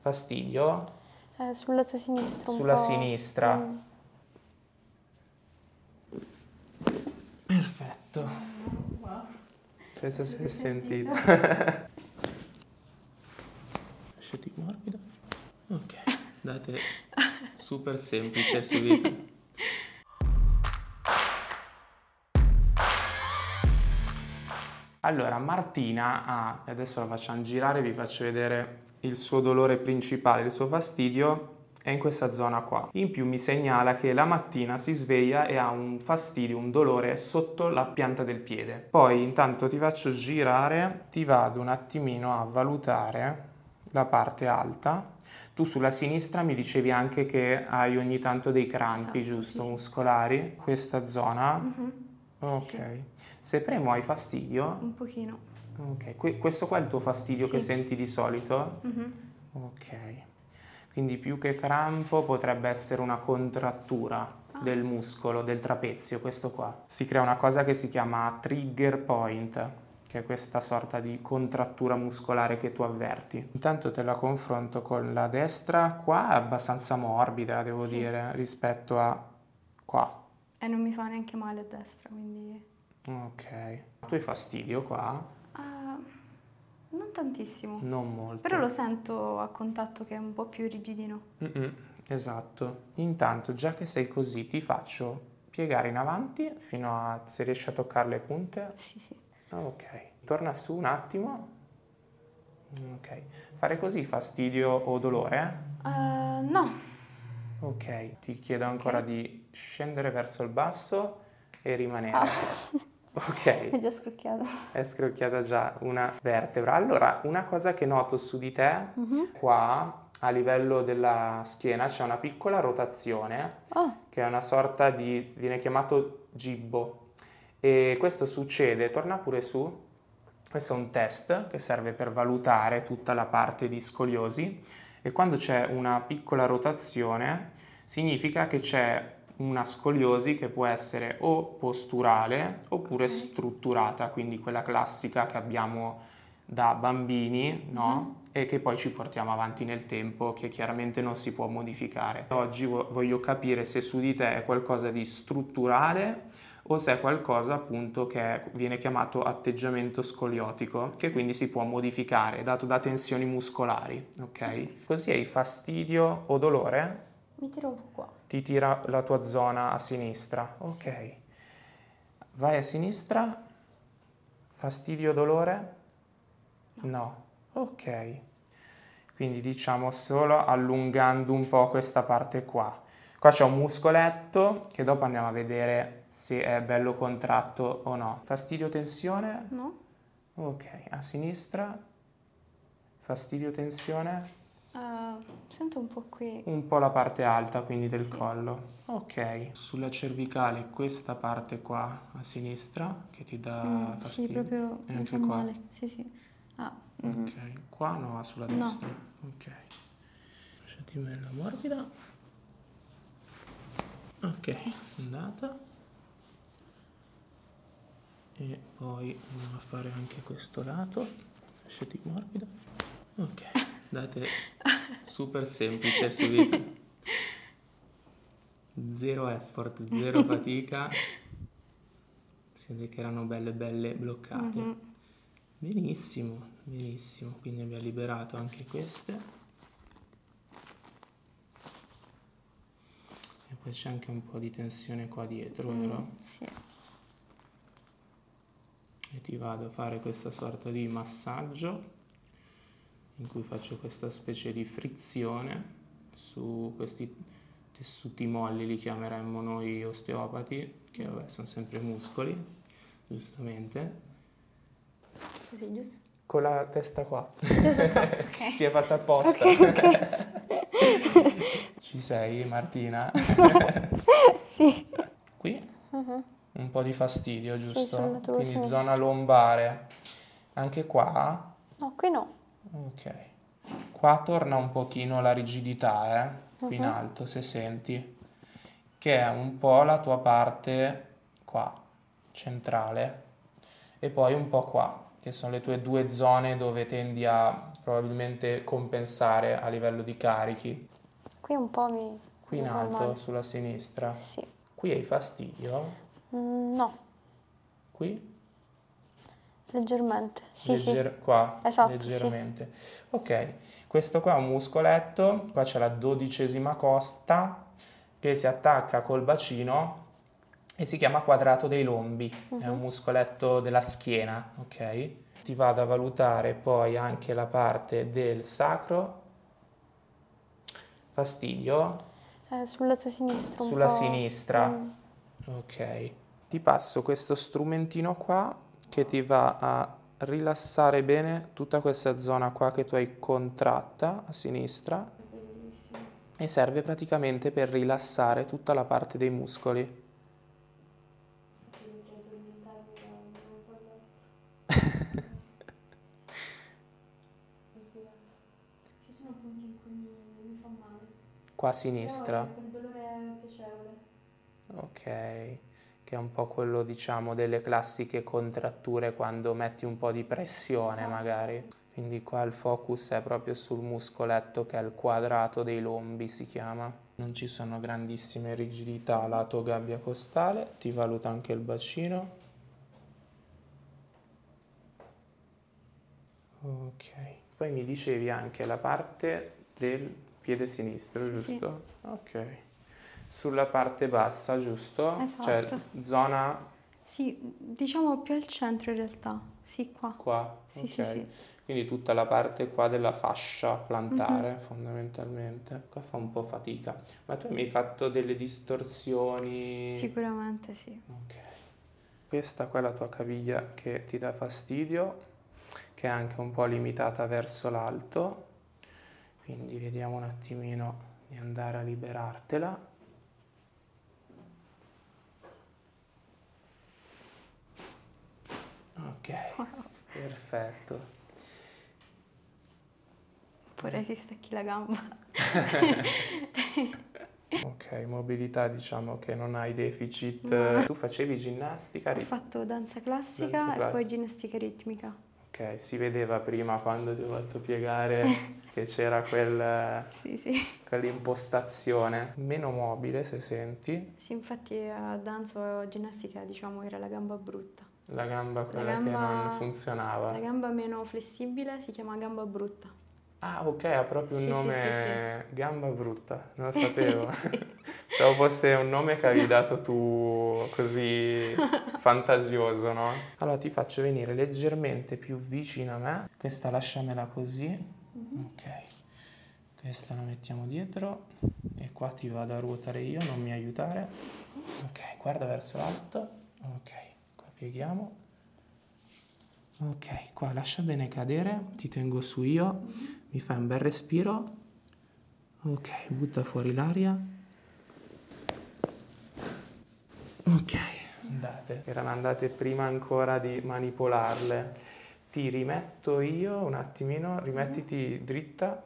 Fastidio? Eh, sul lato sinistro. un Sulla po'. sinistra. Mm. Perfetto. Penso si è sentito. Lasciati morbido. Ok, date super semplice, si Allora, Martina ha, e adesso la facciamo girare, vi faccio vedere il suo dolore principale, il suo fastidio è in questa zona qua. In più mi segnala che la mattina si sveglia e ha un fastidio, un dolore sotto la pianta del piede. Poi intanto ti faccio girare, ti vado un attimino a valutare la parte alta. Tu sulla sinistra mi dicevi anche che hai ogni tanto dei crampi, Esatto, giusto, sì, muscolari. Questa zona. Mhm, Ok. Se premo hai fastidio? Un pochino. Ok. Que- questo qua è il tuo fastidio che Sì. senti di solito? Mhm. Ok. Quindi più che crampo potrebbe essere una contrattura Ah. del muscolo, del trapezio, questo qua. Si crea una cosa che si chiama trigger point, che è questa sorta di contrattura muscolare che tu avverti. Intanto te la confronto con la destra, qua è abbastanza morbida, devo Sì. dire, rispetto a qua. E non mi fa neanche male a destra, quindi... Ok. Tu hai fastidio qua? Ah, non tantissimo. Non molto. Però lo sento a contatto che è un po' più rigidino. Mm-mm, esatto. Intanto, già che sei così, ti faccio piegare in avanti fino a se riesci a toccare le punte. Sì, sì. Ok. Torna su un attimo. Ok. Fare così fastidio o dolore? Ah, no, Ok. Ti chiedo ancora Ok. di scendere verso il basso e rimanere. Ah. Ok. è già scrocchiato. È scrocchiata già una vertebra. Allora, una cosa che noto su di te, Mhm. qua a livello della schiena c'è una piccola rotazione Oh, che è una sorta di, viene chiamato gibbo. E questo succede, torna pure su, questo è un test che serve per valutare tutta la parte di scoliosi e quando c'è una piccola rotazione significa che c'è una scoliosi che può essere o posturale oppure Ok. strutturata, quindi quella classica che abbiamo da bambini, no? E che poi ci portiamo avanti nel tempo, che chiaramente non si può modificare. Oggi vo- voglio capire se su di te è qualcosa di strutturale o se è qualcosa appunto che viene chiamato atteggiamento scoliotico, che quindi si può modificare dato da tensioni muscolari, ok? Così hai fastidio o dolore? Mi tiro un po' qua. Ti tira la tua zona a sinistra, ok. Vai a sinistra, fastidio dolore? No, ok. Quindi diciamo solo allungando un po' questa parte qua. Qua c'è un muscoletto che dopo andiamo a vedere se è bello contratto o no. Fastidio tensione? No? Ok, a sinistra. Fastidio tensione? Ah, sento un po' qui. Un po' la parte alta quindi del Sì. collo. Ok. Sulla cervicale questa parte qua a sinistra che ti dà Mm, sì, fastidio. proprio E anche qua. male. Sì, sì. Ah, mhm. Ok. Qua no, sulla No. destra. Ok. Lasciati bella morbida. Ok, andata. E poi andiamo a fare anche questo lato. Lasciati morbida. Ok, date super semplice, si vede. Zero effort, zero fatica. Si vede che erano belle belle bloccate. Mhm. Benissimo, benissimo. Quindi abbiamo liberato anche queste. E poi c'è anche un po' di tensione qua dietro, Mm, vero? Sì. E ti vado a fare questa sorta di massaggio in cui faccio questa specie di frizione su questi tessuti molli, li chiameremmo noi osteopati, che vabbè, sono sempre muscoli, giustamente. Così, giusto? Con la testa qua. Ok. si è fatta apposta. Ok, ok. Ci sei, Martina? sì. Qui Mhm. un po' di fastidio, giusto? lato Quindi zona lombare. Anche qua? No, qui no. Ok. Qua torna un pochino la rigidità, eh? Qui in Mhm. alto, se senti. Che è un po' la tua parte qua, centrale. E poi un po' qua. che sono le tue due zone dove tendi a probabilmente compensare a livello di carichi. Qui un po' mi... Qui in mi alto, sulla sinistra. Sì. Qui hai fastidio? Mm, no, Qui? Leggermente. Sì, Legger- Qua, Esatto, leggermente. Ok, questo qua è un muscoletto, qua c'è la dodicesima costa che si attacca col bacino e si chiama quadrato dei lombi, è un Mhm. muscoletto della schiena, ok? Ti vado a valutare poi anche la parte del sacro, fastidio, sì. Eh, sul lato sinistro sulla po'. sinistra. Mm, Ok, ti passo questo strumentino qua che ti va a rilassare bene tutta questa zona qua che tu hai contratta a sinistra e serve praticamente per rilassare tutta la parte dei muscoli. Ci sono punti in cui mi, mi fa male. Qua a sinistra, quel dolore è piacevole. ok, che è un po' quello diciamo delle classiche contratture quando metti un po' di pressione Esatto. magari. Quindi qua il focus è proprio sul muscoletto che è il quadrato dei lombi si chiama. Non ci sono grandissime rigidità lato gabbia costale, ti valuta anche il bacino. Ok, poi mi dicevi anche la parte del piede sinistro, giusto? Ok. Sulla parte bassa, giusto? Cioè Esatto. zona Sì, diciamo più al centro in realtà. Sì, qua. qua, Sì, ok. sì, sì. Quindi tutta la parte qua della fascia plantare fondamentalmente. Qua fa un po' fatica. Ma tu mi hai fatto delle distorsioni? Sicuramente sì. Ok. Questa qua è la tua caviglia che ti dà fastidio, che è anche un po' limitata verso l'alto. Quindi vediamo un attimino di andare a liberartela. Ok, perfetto. Vorrei si stacchi la gamba. Ok, mobilità diciamo che non hai deficit. No. Tu facevi ginnastica? Ho fatto danza classica Danza e poi classica. ginnastica ritmica. Ok, si vedeva prima quando ti ho fatto piegare che c'era quel, Sì, sì. quell'impostazione meno mobile se senti, Sì, infatti a danza o ginnastica diciamo era la gamba brutta. La gamba quella che gamba- non funzionava. La gamba meno flessibile si chiama gamba brutta. Ah, ok, ha proprio un Sì, sì, nome gamba brutta, non lo sapevo. Sì. Pensavo fosse un nome che avevi dato tu così fantasioso, no? Allora ti faccio venire leggermente più vicino a me. Questa lasciamela così. Ok. Questa la mettiamo dietro e qua ti vado a ruotare io, non mi aiutare. Ok, guarda verso l'alto. Ok, qua pieghiamo. Ok, qua lascia bene cadere, ti tengo su io, mi fai un bel respiro. Ok, butta fuori l'aria. Ok, andate. Erano andate prima ancora di manipolarle. Ti rimetto io un attimino, rimettiti dritta.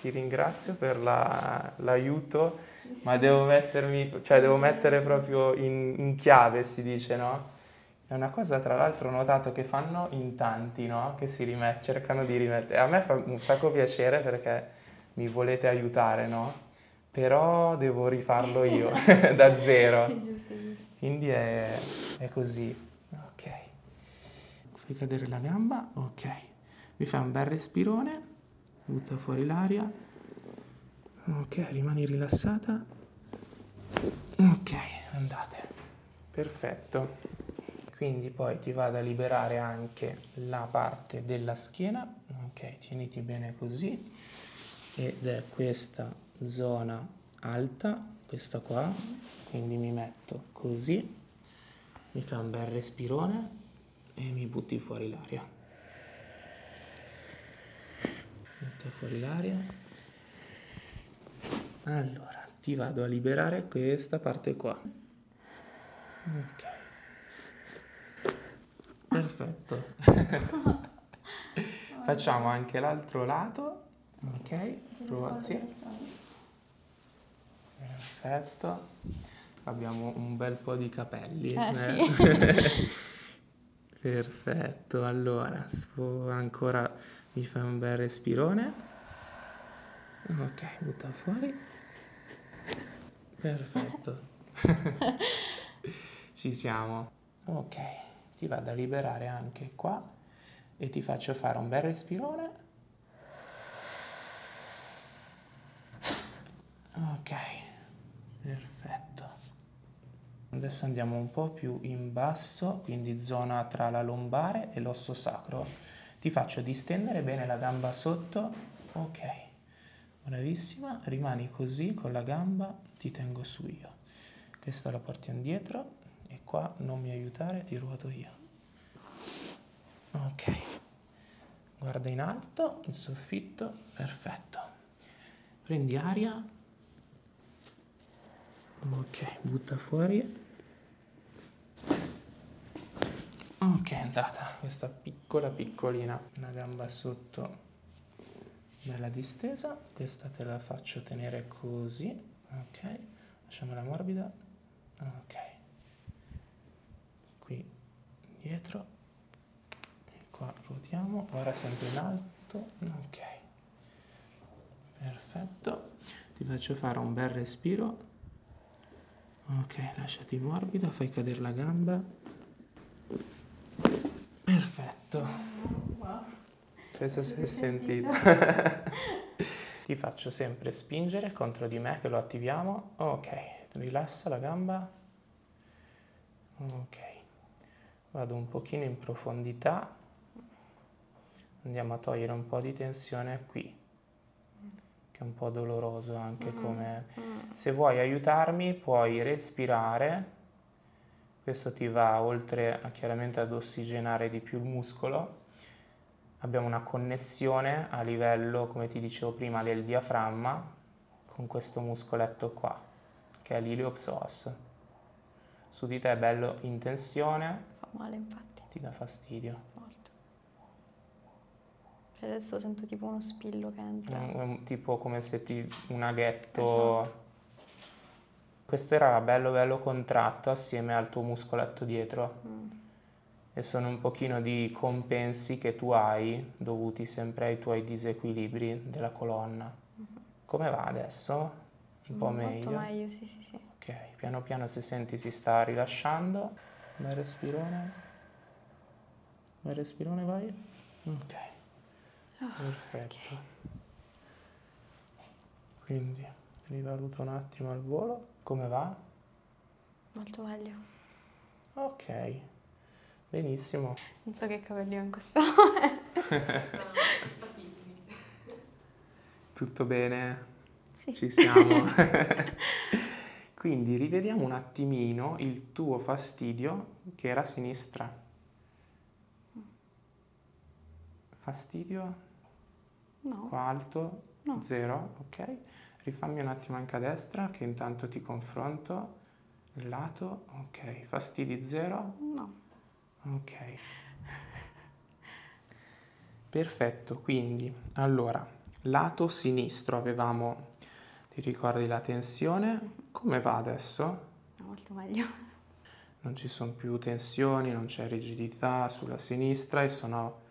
Ti ringrazio per la- l'aiuto, ma devo mettermi, cioè devo mettere proprio in, in chiave, si dice, no? È una cosa, tra l'altro, ho notato che fanno in tanti, no? Che si rimet- cercano di rimettere. A me fa un sacco piacere perché mi volete aiutare, no? Però devo rifarlo io da zero. giusto, giusto. Quindi è, è così. Ok. Fai cadere la gamba. Ok. Mi fai un bel respirone. Butta fuori l'aria. Ok, rimani rilassata. Ok, andate. Perfetto. Quindi poi ti vado a liberare anche la parte della schiena. Ok, tieniti bene così. Ed è questa zona alta, questa qua. Quindi mi metto così. Mi fai un bel respirone e mi butti fuori l'aria. Butta fuori l'aria. Allora, ti vado a liberare questa parte qua. Ok. Perfetto. Facciamo anche l'altro lato. Ok, prova, sì. Perfetto. Abbiamo un bel po' di capelli. Eh, eh. Perfetto, allora, sfo- ancora mi fai un bel respirone. Ok, butta fuori. Perfetto. Ci siamo. Ok, ti vado a liberare anche qua e ti faccio fare un bel respirone. Ok, perfetto. Adesso andiamo un po' più in basso, quindi zona tra la lombare e l'osso sacro. Ti faccio distendere bene la gamba sotto. Ok, bravissima. Rimani così con la gamba, ti tengo su io. Questa la portiamo dietro e qua non mi aiutare, ti ruoto io. Ok, guarda in alto, il soffitto, perfetto. Prendi aria. Ok, butta fuori. Ok, è andata questa piccola piccolina, una gamba sotto bella distesa, questa te la faccio tenere così, ok, lasciamola morbida, ok, dietro, e qua ruotiamo, ora sempre in alto, ok, perfetto, ti faccio fare un bel respiro, ok, lasciati morbida, fai cadere la gamba, Perfetto. Questa si è sentita. Ti faccio sempre spingere contro di me che lo attiviamo. Ok, rilassa la gamba. Ok. Vado un pochino in profondità. Andiamo a togliere un po' di tensione qui. Che è un po' doloroso anche Mm, come... mm. Se vuoi aiutarmi puoi respirare questo ti va oltre a, chiaramente ad ossigenare di più il muscolo. Abbiamo una connessione a livello, come ti dicevo prima, del diaframma con questo muscoletto qua, che è l'iliopsoas. Su di te è bello in tensione, Fa male infatti, ti dà fastidio. molto. Cioè adesso sento tipo uno spillo che entra. Un- tipo come se ti un aghetto. Esatto. Questo era bello bello contratto assieme al tuo muscoletto dietro. Mm. e sono un pochino di compensi che tu hai dovuti sempre ai tuoi disequilibri della colonna. Come va adesso? Un po' Mm, meglio? Molto meglio, sì, sì, sì. Ok, piano piano se senti si sta rilasciando. Bel respirone. Bel respirone vai. Ok, Ah, perfetto. Quindi rivaluto un attimo al volo. Come va? Molto meglio. Ok, benissimo. Non so che capelli ho in questo Tutto bene? Sì. Ci siamo. Quindi rivediamo un attimino il tuo fastidio che era a sinistra. Fastidio No, qua alto, No. zero, ok. Rifammi un attimo anche a destra che intanto ti confronto. Il lato, ok. Fastidi zero, no. ok. Perfetto, quindi allora, lato sinistro avevamo, ti ricordi la tensione? Come va adesso? Molto meglio. Non ci sono più tensioni, non c'è rigidità sulla sinistra e sono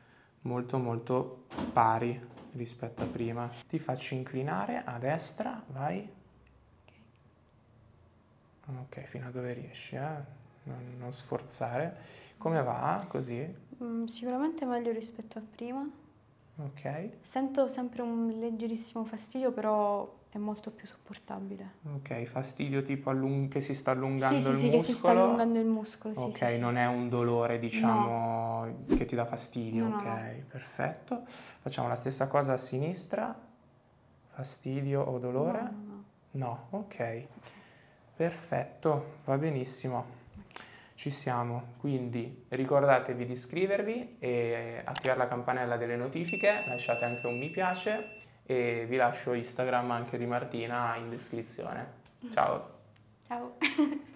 molto molto pari rispetto a prima. Ti faccio inclinare a destra, vai. Ok, fino a dove riesci, eh? Non, non sforzare. Come va? Così? Mm, sicuramente meglio rispetto a prima. Ok, Sento sempre un leggerissimo fastidio, però è molto più sopportabile. ok, fastidio tipo allung- che si sta Sì, allungando sì, il sì, che si sta muscolo. allungando il muscolo, sì, Ok, sì, sì. non è un dolore, diciamo, che ti dà fastidio. No, no, ok, no. perfetto. Facciamo la stessa cosa a sinistra. Fastidio o dolore? No, no, no. No, ok. Perfetto, va benissimo. Ci siamo, quindi ricordatevi di iscrivervi e attivare la campanella delle notifiche, lasciate anche un mi piace e vi lascio Instagram anche di Martina in descrizione. Ciao! Ciao.